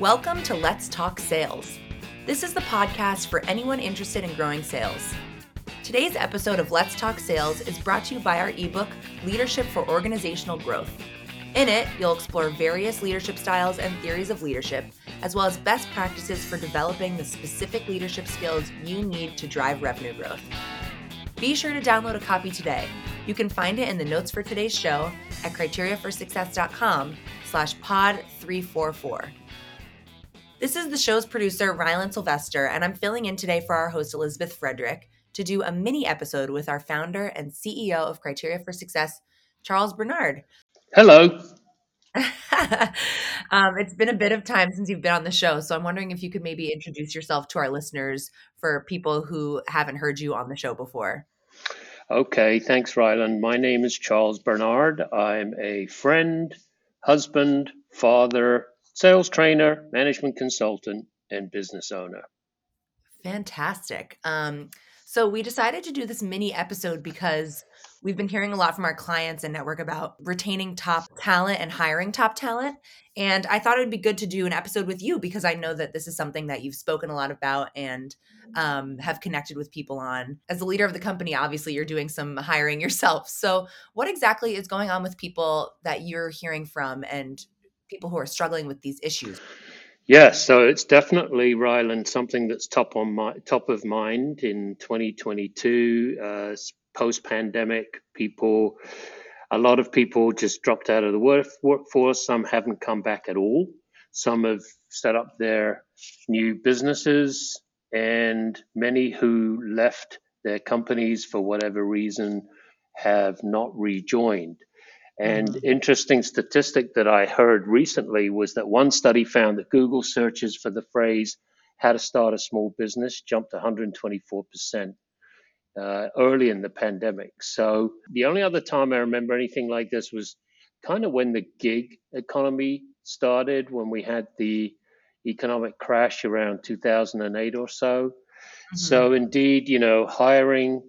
Welcome to Let's Talk Sales. This is the podcast for anyone interested in growing sales. Today's episode of Let's Talk Sales is brought to you by our ebook, Leadership for Organizational Growth. In it, you'll explore various leadership styles and theories of leadership, as well as best practices for developing the specific leadership skills you need to drive revenue growth. Be sure to download a copy today. You can find it in the notes for today's show at criteriaforsuccess.com slash pod 344. This is the show's producer, Rylan Sylvester, and I'm filling in today for our host, Elizabeth Frederick, to do a mini episode with our founder and CEO of Criteria for Success, Charles Bernard. Hello. um, it's been a bit of time since you've been on the show, so I'm wondering if you could maybe introduce yourself to our listeners for people who haven't heard you on the show before. Okay, thanks, Ryland. My name is Charles Bernard. I'm a friend, husband, father, sales trainer, management consultant, and business owner. Fantastic. Um, so we decided to do this mini episode because we've been hearing a lot from our clients and network about retaining top talent and hiring top talent. And I thought it would be good to do an episode with you because I know that this is something that you've spoken a lot about and um, have connected with people on. As the leader of the company, obviously, you're doing some hiring yourself. So, what exactly is going on with people that you're hearing from and people who are struggling with these issues? Yes, so it's definitely Ryland something that's top on my top of mind in 2022, uh, post pandemic. People, a lot of people just dropped out of the work, workforce. Some haven't come back at all. Some have set up their new businesses, and many who left their companies for whatever reason have not rejoined. And mm-hmm. interesting statistic that I heard recently was that one study found that Google searches for the phrase "how to start a small business" jumped 124 percent uh, early in the pandemic. So the only other time I remember anything like this was kind of when the gig economy started, when we had the economic crash around 2008 or so. Mm-hmm. So indeed, you know, hiring,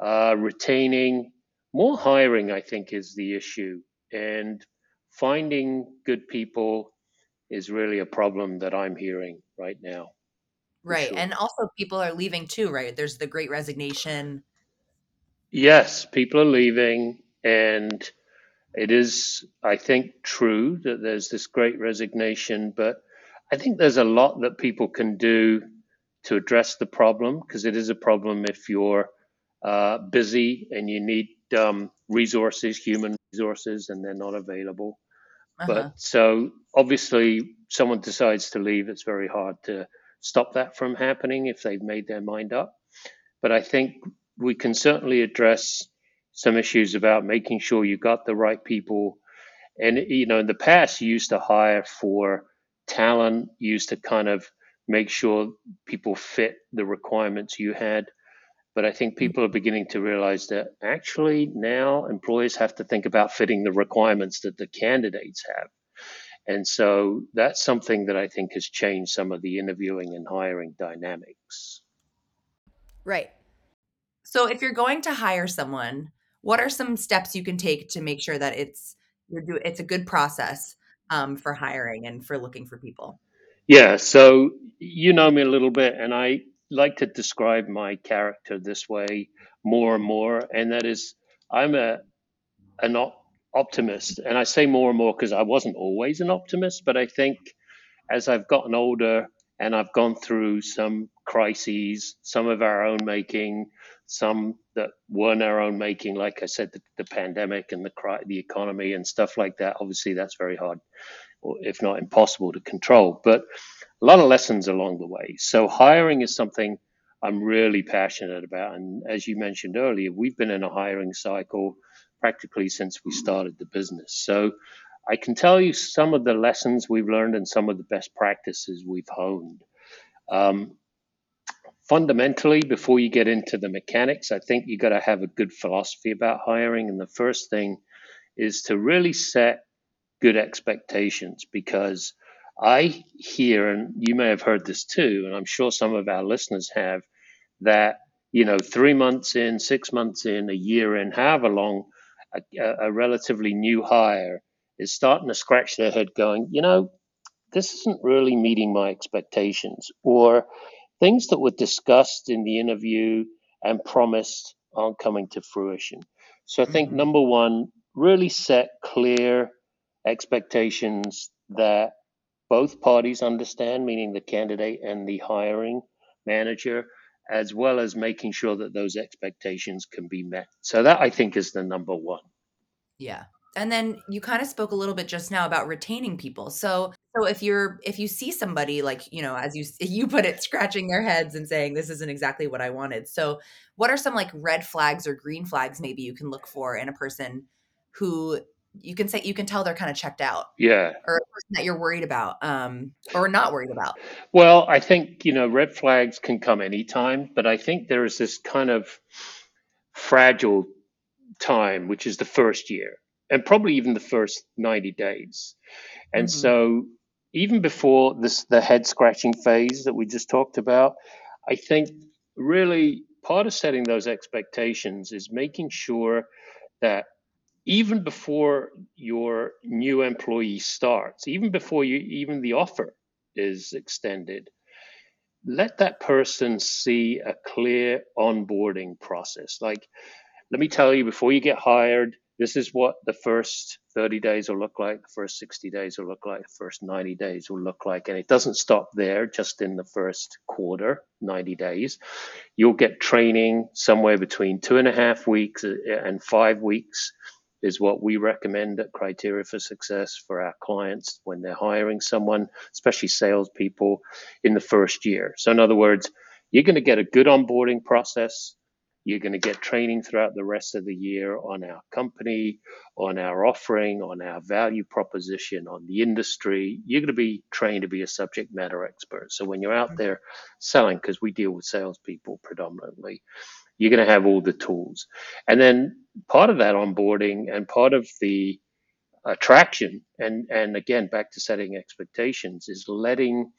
uh, retaining more hiring, I think, is the issue. And finding good people is really a problem that I'm hearing right now. Right. Sure. And also, people are leaving too, right? There's the great resignation. Yes, people are leaving. And it is, I think, true that there's this great resignation. But I think there's a lot that people can do to address the problem because it is a problem if you're uh, busy and you need um, resources, human resources, and they're not available. Uh-huh. But so obviously, someone decides to leave, it's very hard to stop that from happening if they've made their mind up. But I think we can certainly address some issues about making sure you got the right people. And, you know, in the past, you used to hire for talent, you used to kind of make sure people fit the requirements you had. But I think people are beginning to realize that actually now employers have to think about fitting the requirements that the candidates have. And so that's something that I think has changed some of the interviewing and hiring dynamics. Right. So if you're going to hire someone, what are some steps you can take to make sure that it's you're do it's a good process um, for hiring and for looking for people? Yeah. So you know me a little bit, and I like to describe my character this way more and more, and that is I'm a an optimist, and I say more and more because I wasn't always an optimist, but I think as I've gotten older and I've gone through some crises, some of our own making, some that weren't our own making, like I said, the, the pandemic and the cri- the economy and stuff like that. Obviously, that's very hard, or if not impossible, to control. But a lot of lessons along the way. So hiring is something I'm really passionate about. And as you mentioned earlier, we've been in a hiring cycle practically since we started the business. So I can tell you some of the lessons we've learned and some of the best practices we've honed. Um, fundamentally, before you get into the mechanics, I think you've got to have a good philosophy about hiring. And the first thing is to really set good expectations because I hear, and you may have heard this too, and I'm sure some of our listeners have, that you know, three months in, six months in, a year in, however long, a, a relatively new hire is starting to scratch their head, going, you know, this isn't really meeting my expectations, or things that were discussed in the interview and promised aren't coming to fruition. So I think Mhm. number one, really set clear expectations that both parties understand, meaning the candidate and the hiring manager, as well as making sure that those expectations can be met. So that I think is the number one. Yeah. And then you kind of spoke a little bit just now about retaining people. So so if you're if you see somebody like, you know, as you you put it scratching their heads and saying this isn't exactly what I wanted. So what are some like red flags or green flags maybe you can look for in a person who you can say you can tell they're kind of checked out Yeah. or a person that you're worried about um or not worried about. Well, I think, you know, red flags can come anytime, but I think there is this kind of fragile time, which is the first year and probably even the first 90 days. And Mhm. so even before this the head scratching phase that we just talked about, I think really part of setting those expectations is making sure that even before your new employee starts, even before you even the offer is extended, let that person see a clear onboarding process. Like, let me tell you, before you get hired, this is what the first 30 days will look like, the first 60 days will look like, the first 90 days will look like. And it doesn't stop there just in the first quarter, 90 days. You'll get training somewhere between two and a half weeks uh, and five weeks is what we recommend at Criteria for Success for our clients when they're hiring someone, especially salespeople, in the first year. So, in other words, you're going to get a good onboarding process. You're going to get training throughout the rest of the year on our company, on our offering, on our value proposition, on the industry. You're going to be trained to be a subject matter expert. So when you're out mm-hmm. there selling, because we deal with salespeople predominantly, you're going to have all the tools. And then part of that onboarding and part of the attraction, and, and again, back to setting expectations, is letting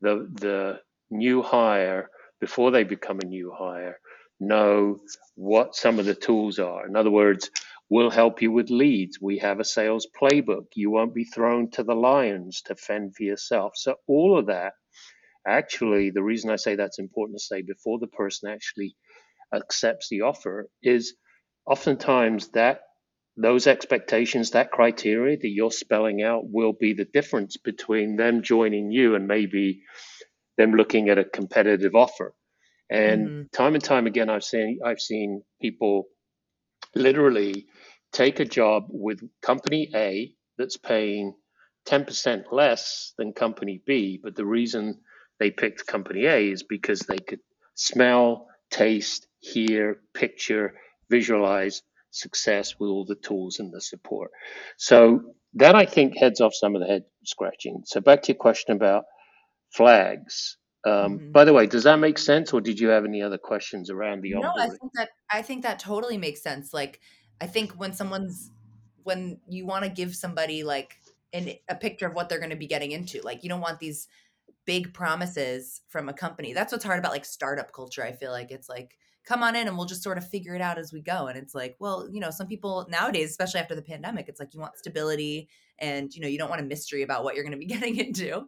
the, the new hire, before they become a new hire, know what some of the tools are. In other words, we'll help you with leads. We have a sales playbook. You won't be thrown to the lions to fend for yourself. So, all of that, actually, the reason I say that's important to say before the person actually accepts the offer is oftentimes that those expectations, that criteria that you're spelling out will be the difference between them joining you and maybe them looking at a competitive offer. And Mhm. time and time again, I've seen I've seen people literally take a job with company A that's paying 10% less than company B, but the reason they picked company A is because they could smell, taste, hear, picture, visualize success with all the tools and the support. So that I think heads off some of the head scratching. So back to your question about flags. Um, Mhm. by the way, does that make sense, or did you have any other questions around the No, I think that I think that totally makes sense. Like I think when someone's when you want to give somebody like an, a picture of what they're going to be getting into, like you don't want these big promises from a company. That's what's hard about like startup culture. I feel like it's like come on in and we'll just sort of figure it out as we go. And it's like, well, you know, some people nowadays, especially after the pandemic, it's like you want stability and you know, you don't want a mystery about what you're going to be getting into.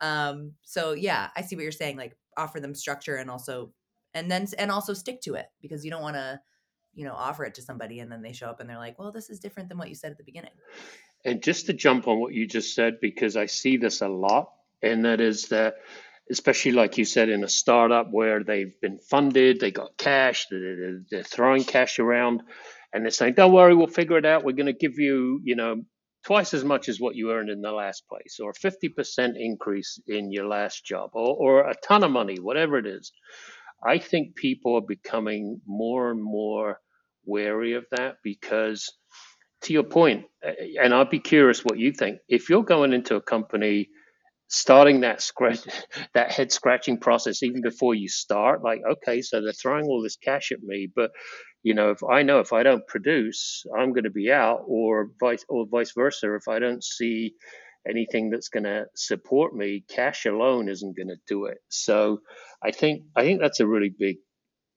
Um so yeah, I see what you're saying like offer them structure and also and then and also stick to it because you don't want to you know offer it to somebody and then they show up and they're like well this is different than what you said at the beginning And just to jump on what you just said, because I see this a lot, and that is that, especially like you said, in a startup where they've been funded, they got cash, they're, throwing cash around, and they're saying, "Don't worry, we'll figure it out. We're going to give you, you know, twice as much as what you earned in the last place, or a fifty percent increase in your last job, or, or a ton of money, whatever it is." I think people are becoming more and more wary of that because to your uh, and I'd be curious what you think. If you're going into a company, starting that scratch, that head scratching process even before you start, like, okay, so they're throwing all this cash at me, but you know, if I know if I don't produce, I'm going to be out, or vice or vice versa. If I don't see anything that's going to support me, cash alone isn't going to do it. So, I think I think that's a really big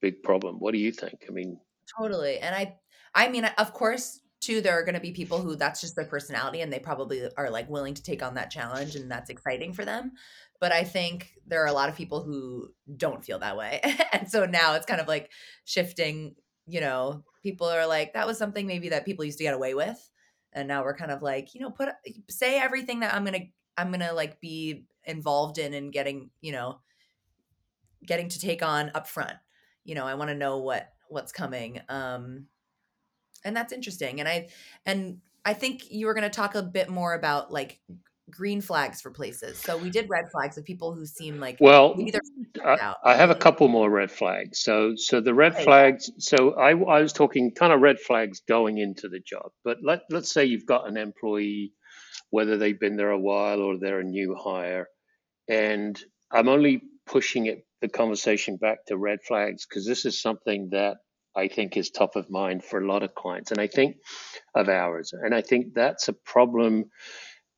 big problem. What do you think? I mean, totally and i i mean of course two there are going to be people who that's just their personality and they probably are like willing to take on that challenge and that's exciting for them. But i think there are a lot of people who don't feel that way. And so now it's kind of like shifting you know people are like that was something maybe that people used to get away with. And now we're kind of like you know put say everything that i'm gonna i'm gonna like be involved in and getting you know getting to take on up front you know i want to know what what's coming. Um and that's interesting and i and i think you were going to talk a bit more about like green flags for places. So we did red flags of people who seem like well I, I, have a couple more red flags. So so the red flags so I, I was talking kind of red flags going into the job. But let, let's say you've got an employee whether they've been there a while or they're a new hire and i'm only pushing it the conversation back to red flags because this is something that I think is top of mind for a lot of clients, and I think of ours, and I think that's a problem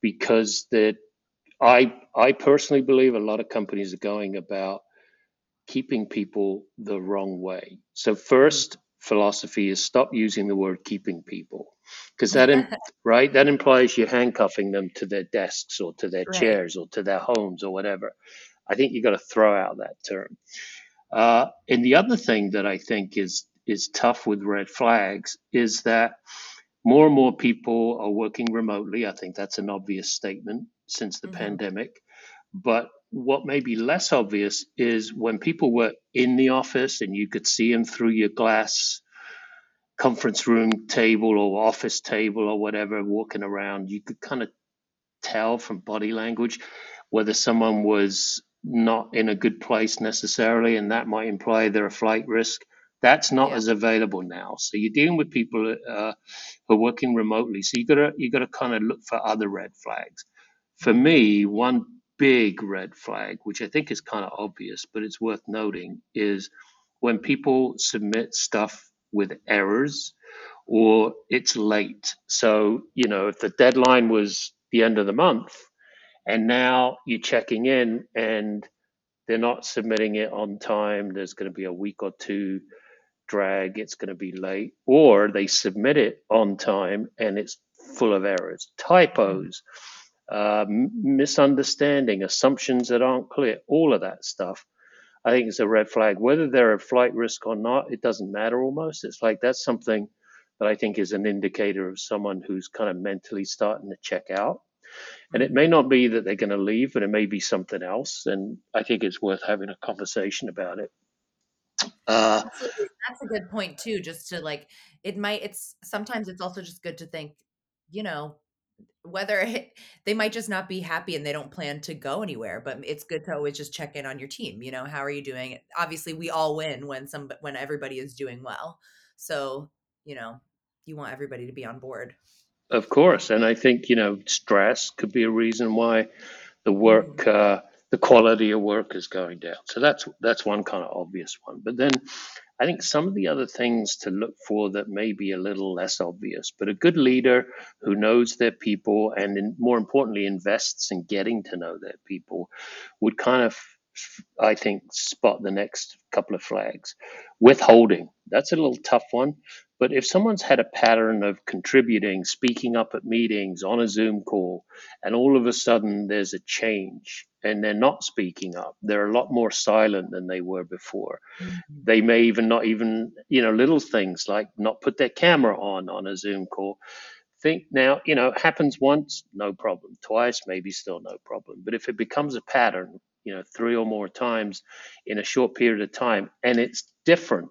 because that I I personally believe a lot of companies are going about keeping people the wrong way. So first philosophy is stop using the word keeping people because that right that implies you're handcuffing them to their desks or to their right. chairs or to their homes or whatever. I think you've got to throw out that term. Uh, and the other thing that I think is is tough with red flags is that more and more people are working remotely. I think that's an obvious statement since the mm-hmm. pandemic. But what may be less obvious is when people were in the office and you could see them through your glass conference room table or office table or whatever walking around, you could kind of tell from body language whether someone was not in a good place necessarily, and that might imply they're a flight risk. That's not yeah. as available now. So you're dealing with people uh, who are working remotely. So you gotta you gotta kind of look for other red flags. For me, one big red flag, which I think is kind of obvious, but it's worth noting, is when people submit stuff with errors or it's late. So, you know, if the deadline was the end of the month and now you're checking in and they're not submitting it on time, there's going to be a week or two drag, it's going to be late, or they submit it on time and it's full of errors, typos, uh, misunderstanding, assumptions that aren't clear, all of that stuff. I think it's a red flag. Whether they're a flight risk or not, it doesn't matter almost. It's like that's something that I think is an indicator of someone who's kind of mentally starting to check out. And it may not be that they're going to leave, but it may be something else. And I think it's worth having a conversation about it. Uh, That's a good point too. Just to like, it might. It's sometimes it's also just good to think, you know, whether it, they might just not be happy and they don't plan to go anywhere. But it's good to always just check in on your team. You know, how are you doing? Obviously, we all win when some when everybody is doing well. So you know, you want everybody to be on board. Of course, and I think you know stress could be a reason why the work. Mm-hmm. Uh, the quality of work is going down. So that's that's one kind of obvious one. But then I think some of the other things to look for that may be a little less obvious, but a good leader who knows their people and in, more importantly invests in getting to know their people would kind of I think spot the next couple of flags. Withholding, that's a little tough one. But if someone's had a pattern of contributing, speaking up at meetings on a Zoom call, and all of a sudden there's a change and they're not speaking up, they're a lot more silent than they were before. Mm-hmm. They may even not even, you know, little things like not put their camera on on a Zoom call. Think now, you know, happens once, no problem. Twice, maybe still no problem. But if it becomes a pattern, you know, three or more times in a short period of time, and it's different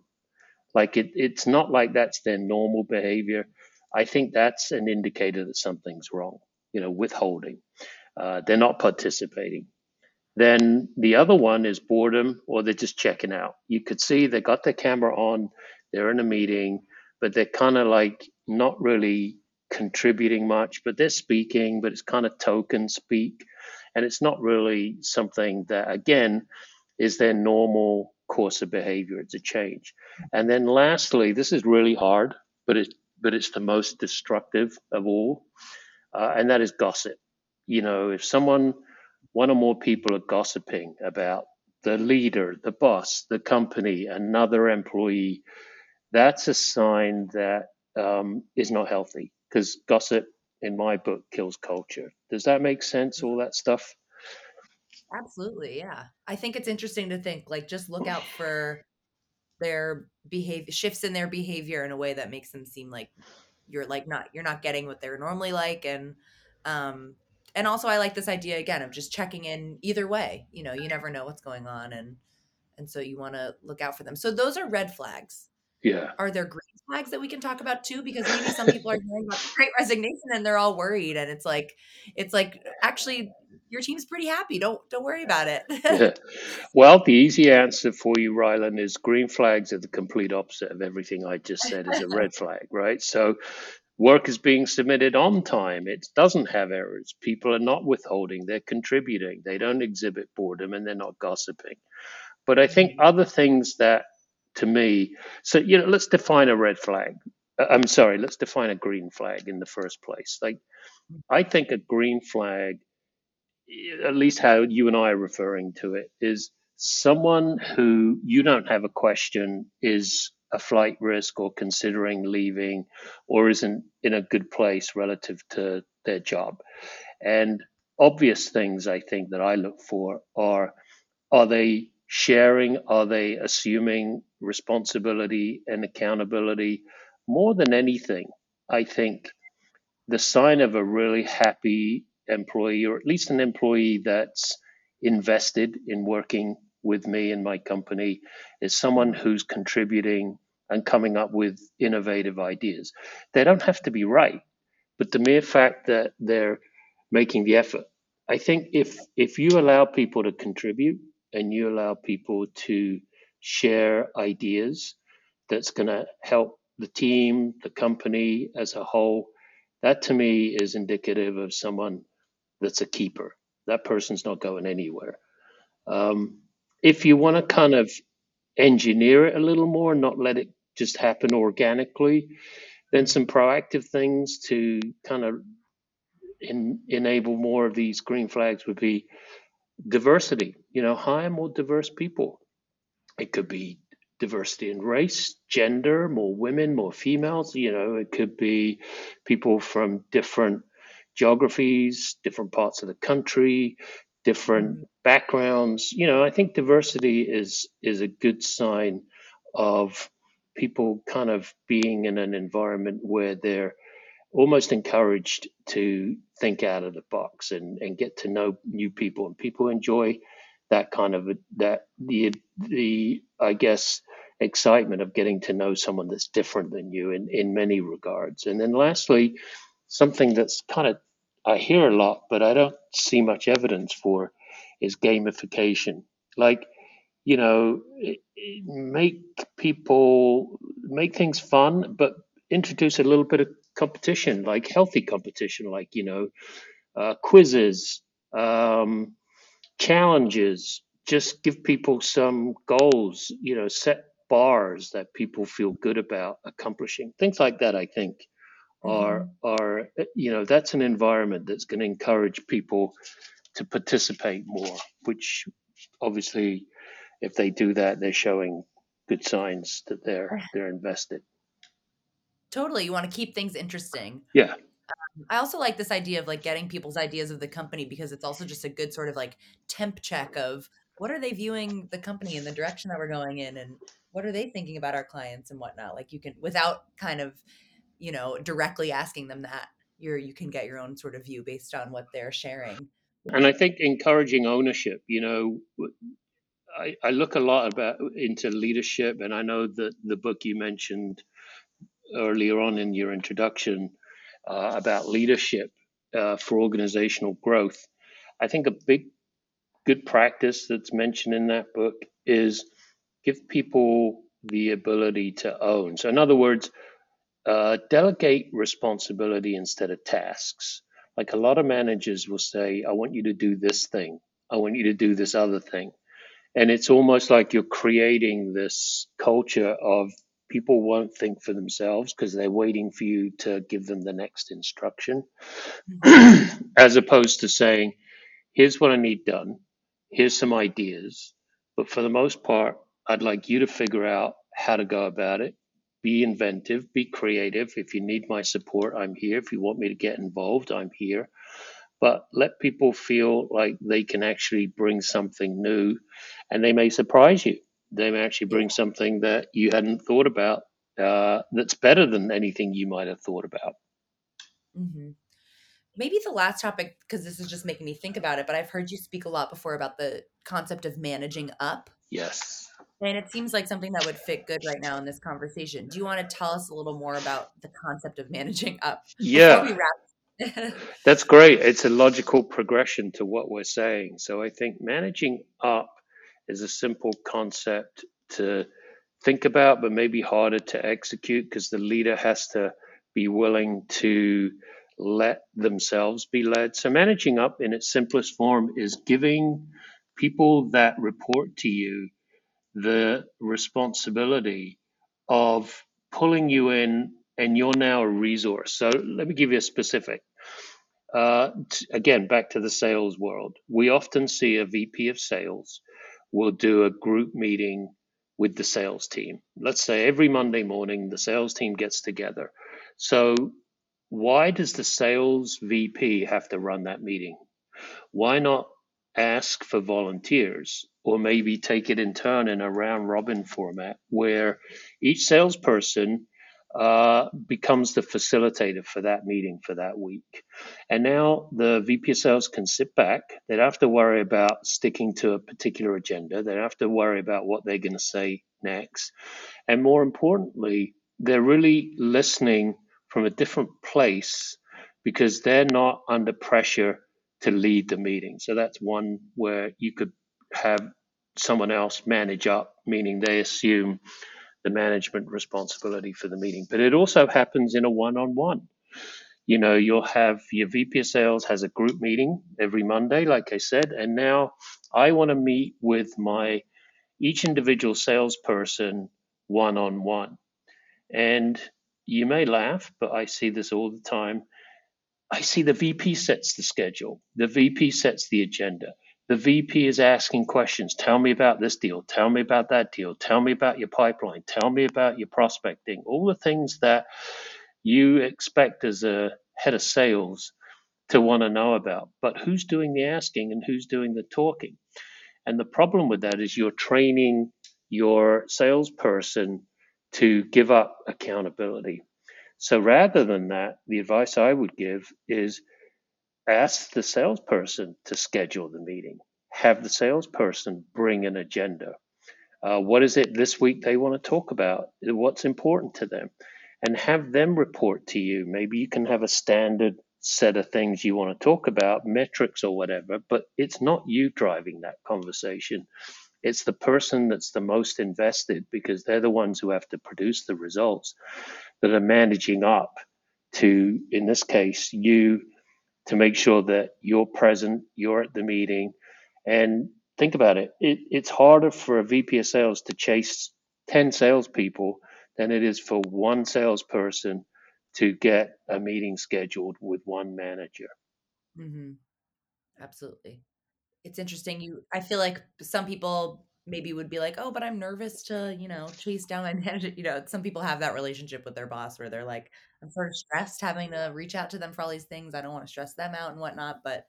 like it, it's not like that's their normal behavior. I think that's an indicator that something's wrong. You know, withholding. Uh, they're not participating. Then the other one is boredom, or they're just checking out. You could see they got their camera on, they're in a meeting, but they're kind of like not really contributing much, but they're speaking, but it's kind of token speak. And it's not really something that, again, is their normal course of behavior. It's a change. And then lastly, this is really hard, but it's but it's the most destructive of all, uh, and that is gossip. You know, if someone, one or more people are gossiping about the leader, the boss, the company, another employee, that's a sign that um, is not healthy because gossip, in my book, kills culture. Does that make sense? All that stuff. Absolutely, yeah. I think it's interesting to think like just look out for their behavior shifts in their behavior in a way that makes them seem like you're like not you're not getting what they're normally like and um and also I like this idea again of just checking in either way. You know, you never know what's going on and and so you want to look out for them. So those are red flags. Yeah. Are there green flags that we can talk about too? Because maybe some people are hearing about the great resignation and they're all worried and it's like it's like actually your team's pretty happy. Don't don't worry about it. Well, the easy answer for you, ryland is green flags are the complete opposite of everything I just said is a red flag, right? So work is being submitted on time. It doesn't have errors. People are not withholding. They're contributing. They don't exhibit boredom and they're not gossiping. But I think mm-hmm. other things that to me, so you know, let's define a red flag. Uh, I'm sorry, let's define a green flag in the first place. Like, I think a green flag, at least how you and I are referring to it, is someone who you don't have a question is a flight risk or considering leaving or isn't in a good place relative to their job. And obvious things I think that I look for are are they sharing? Are they assuming responsibility and accountability? More than anything, I think the sign of a really happy employee, or at least an employee that's invested in working with me and my company, is someone who's contributing and coming up with innovative ideas. They don't have to be right, but the mere fact that they're making the effort. I think if if you allow people to contribute and you allow people to share ideas that's going to help the team, the company as a whole, that to me is indicative of someone that's a keeper. That person's not going anywhere. Um, if you want to kind of engineer it a little more, not let it just happen organically, then some proactive things to kind of in, enable more of these green flags would be diversity. You know, hire more diverse people. It could be diversity in race, gender, more women, more females. You know, it could be people from different geographies, different parts of the country, different mm-hmm. backgrounds. You know, I think diversity is is a good sign of people kind of being in an environment where they're almost encouraged to think out of the box and, and get to know new people and people enjoy that kind of that the the I guess excitement of getting to know someone that's different than you in, in many regards. And then lastly, something that's kind of I hear a lot, but I don't see much evidence for is gamification. Like, you know, make people make things fun, but introduce a little bit of competition, like healthy competition, like you know, uh, quizzes, um, challenges. Just give people some goals. You know, set bars that people feel good about accomplishing. Things like that, I think, are mm-hmm. are you know that's an environment that's going to encourage people to participate more. Which obviously, if they do that, they're showing good signs that they're they're invested. Totally. You want to keep things interesting. Yeah. Um, I also like this idea of like getting people's ideas of the company because it's also just a good sort of like temp check of what are they viewing the company in the direction that we're going in and what are they thinking about our clients and whatnot. Like you can without kind of, you know, directly asking them that, you're you can get your own sort of view based on what they're sharing. And I think encouraging ownership, you know, I, I look a lot about into leadership and I know that the book you mentioned earlier on in your introduction uh, about leadership uh, for organizational growth. I think a big good practice that's mentioned in that book is give people the ability to own. So, in other words, uh, delegate responsibility instead of tasks. Like a lot of managers will say, I want you to do this thing, I want you to do this other thing. And it's almost like you're creating this culture of people won't think for themselves because they're waiting for you to give them the next instruction, mm-hmm. as opposed to saying, here's what I need done, here's some ideas. But for the most part, I'd like you to figure out how to go about it. be inventive, be creative. If you need my support, I'm here. If you want me to get involved, I'm here. But let people feel like they can actually bring something new and they may surprise you. They may actually bring something that you hadn't thought about uh, that's better than anything you might have thought about. Mm-hmm. Maybe the last topic, because this is just making me think about it, but I've heard you speak a lot before about the concept of managing up. Yes. And it seems like something that would fit good right now in this conversation. Do you want to tell us a little more about the concept of managing up? Yeah. That's great. It's a logical progression to what we're saying. So I think managing up is a simple concept to think about, but maybe harder to execute because the leader has to be willing to let themselves be led. So managing up in its simplest form is giving people that report to you the responsibility of pulling you in and you're now a resource. So let me give you a specific. Uh, t- again, back to the sales world. We often see a VP of sales will do a group meeting with the sales team. Let's say every Monday morning, the sales team gets together. So, why does the sales VP have to run that meeting? Why not ask for volunteers or maybe take it in turn in a round robin format where each salesperson uh, becomes the facilitator for that meeting for that week. And now the VP of sales can sit back. They don't have to worry about sticking to a particular agenda. They don't have to worry about what they're going to say next. And more importantly, they're really listening from a different place because they're not under pressure to lead the meeting. So that's one where you could have someone else manage up, meaning they assume the management responsibility for the meeting. But it also happens in a one on one. You know, you'll have your VP of sales has a group meeting every Monday, like I said, and now I want to meet with my each individual salesperson one on one. And you may laugh, but I see this all the time. I see the VP sets the schedule, the VP sets the agenda. The VP is asking questions. Tell me about this deal. Tell me about that deal. Tell me about your pipeline. Tell me about your prospecting. All the things that you expect as a head of sales to want to know about. But who's doing the asking and who's doing the talking? And the problem with that is you're training your salesperson to give up accountability. So rather than that, the advice I would give is ask the salesperson to schedule the meeting. Have the salesperson bring an agenda. Uh, what is it this week they want to talk about? What's important to them? And have them report to you. Maybe you can have a standard set of things you want to talk about, metrics or whatever, but it's not you driving that conversation. It's the person that's the most invested because they're the ones who have to produce the results that are managing up to, in this case, you to make sure that you're present, you're at the meeting. And think about it, it it's harder for a VP of sales to chase 10 salespeople than it is for one salesperson to get a meeting scheduled with one manager. Mm-hmm. Absolutely. It's interesting. You, I feel like some people maybe would be like, oh, but I'm nervous to, you know, chase down my manager. You know, some people have that relationship with their boss where they're like, I'm sort of stressed having to reach out to them for all these things. I don't want to stress them out and whatnot. But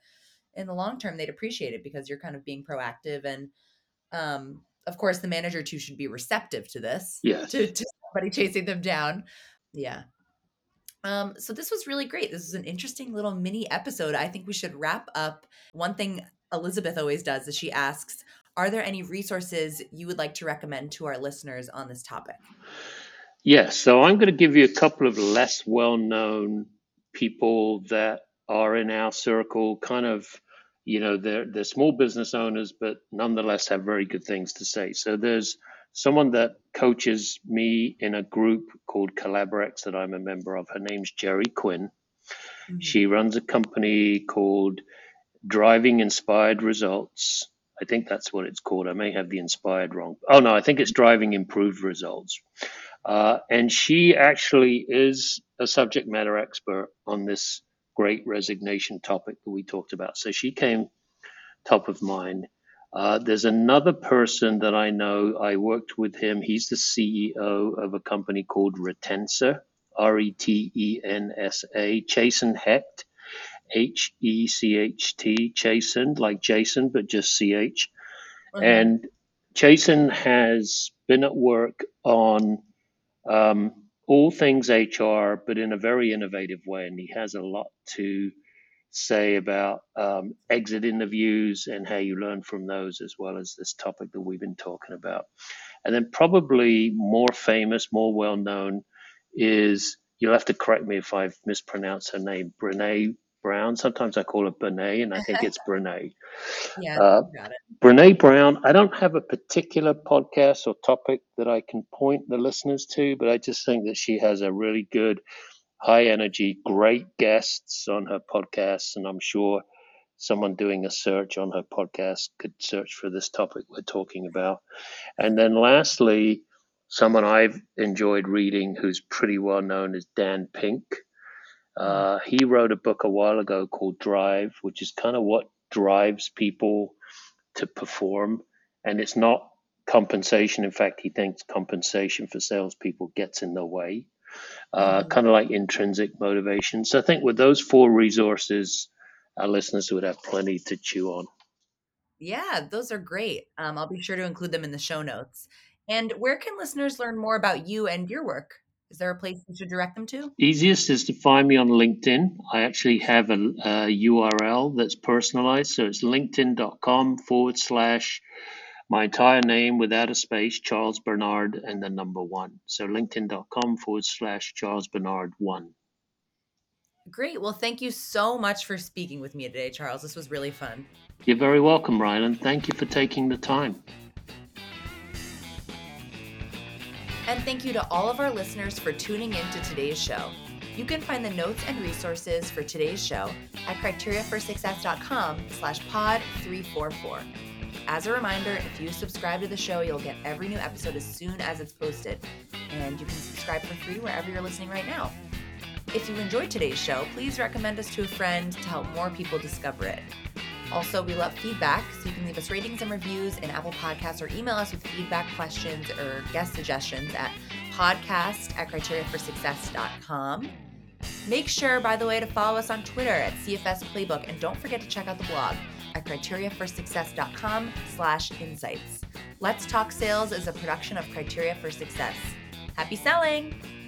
in the long term, they'd appreciate it because you're kind of being proactive. And um, of course, the manager too should be receptive to this. Yes. To, to somebody chasing them down. Yeah. Um, so this was really great. This was an interesting little mini episode. I think we should wrap up. One thing Elizabeth always does is she asks, are there any resources you would like to recommend to our listeners on this topic? Yes. So I'm going to give you a couple of less well known people that are in our circle, kind of, you know, they're, they're small business owners, but nonetheless have very good things to say. So there's someone that coaches me in a group called Collaborex that I'm a member of. Her name's Jerry Quinn. Mm-hmm. She runs a company called Driving Inspired Results. I think that's what it's called. I may have the inspired wrong. Oh, no, I think it's Driving Improved Results. Uh, and she actually is a subject matter expert on this great resignation topic that we talked about. So she came top of mind. Uh, there's another person that I know. I worked with him. He's the CEO of a company called Retensa, R E T E N S A, Chasen Hecht, H E C H T, Chasen, like Jason, but just C H. Mm-hmm. And Chasen has been at work on um, all things HR, but in a very innovative way. And he has a lot to say about um, exit interviews and how you learn from those, as well as this topic that we've been talking about. And then, probably more famous, more well known, is you'll have to correct me if I've mispronounced her name, Brene Brown. Sometimes I call her Brene, and I think it's Brene. yeah, uh, got it. Brene Brown. I don't have a particular podcast or topic that I can point the listeners to, but I just think that she has a really good high energy, great guests on her podcast, and I'm sure someone doing a search on her podcast could search for this topic we're talking about. And then lastly, someone I've enjoyed reading who's pretty well known is Dan Pink. Uh, he wrote a book a while ago called Drive, which is kind of what drives people to perform. And it's not compensation. In fact, he thinks compensation for salespeople gets in the way uh, mm-hmm. kind of like intrinsic motivation. So I think with those four resources, our listeners would have plenty to chew on. Yeah, those are great. Um, I'll be sure to include them in the show notes. And where can listeners learn more about you and your work? Is there a place you should direct them to? Easiest is to find me on LinkedIn. I actually have a, a URL that's personalized. So it's linkedin.com forward slash my entire name without a space, Charles Bernard, and the number one. So linkedin.com forward slash Charles Bernard one. Great. Well, thank you so much for speaking with me today, Charles. This was really fun. You're very welcome, Ryland. Thank you for taking the time. And thank you to all of our listeners for tuning in to today's show. You can find the notes and resources for today's show at criteriaforsuccess.com slash pod 344. As a reminder, if you subscribe to the show, you'll get every new episode as soon as it's posted. And you can subscribe for free wherever you're listening right now. If you enjoyed today's show, please recommend us to a friend to help more people discover it. Also, we love feedback, so you can leave us ratings and reviews in Apple Podcasts or email us with feedback, questions, or guest suggestions at podcast at criteriaforsuccess.com. Make sure, by the way, to follow us on Twitter at CFS Playbook, and don't forget to check out the blog at criteriaforsuccess.com slash insights. Let's Talk Sales is a production of Criteria for Success. Happy selling!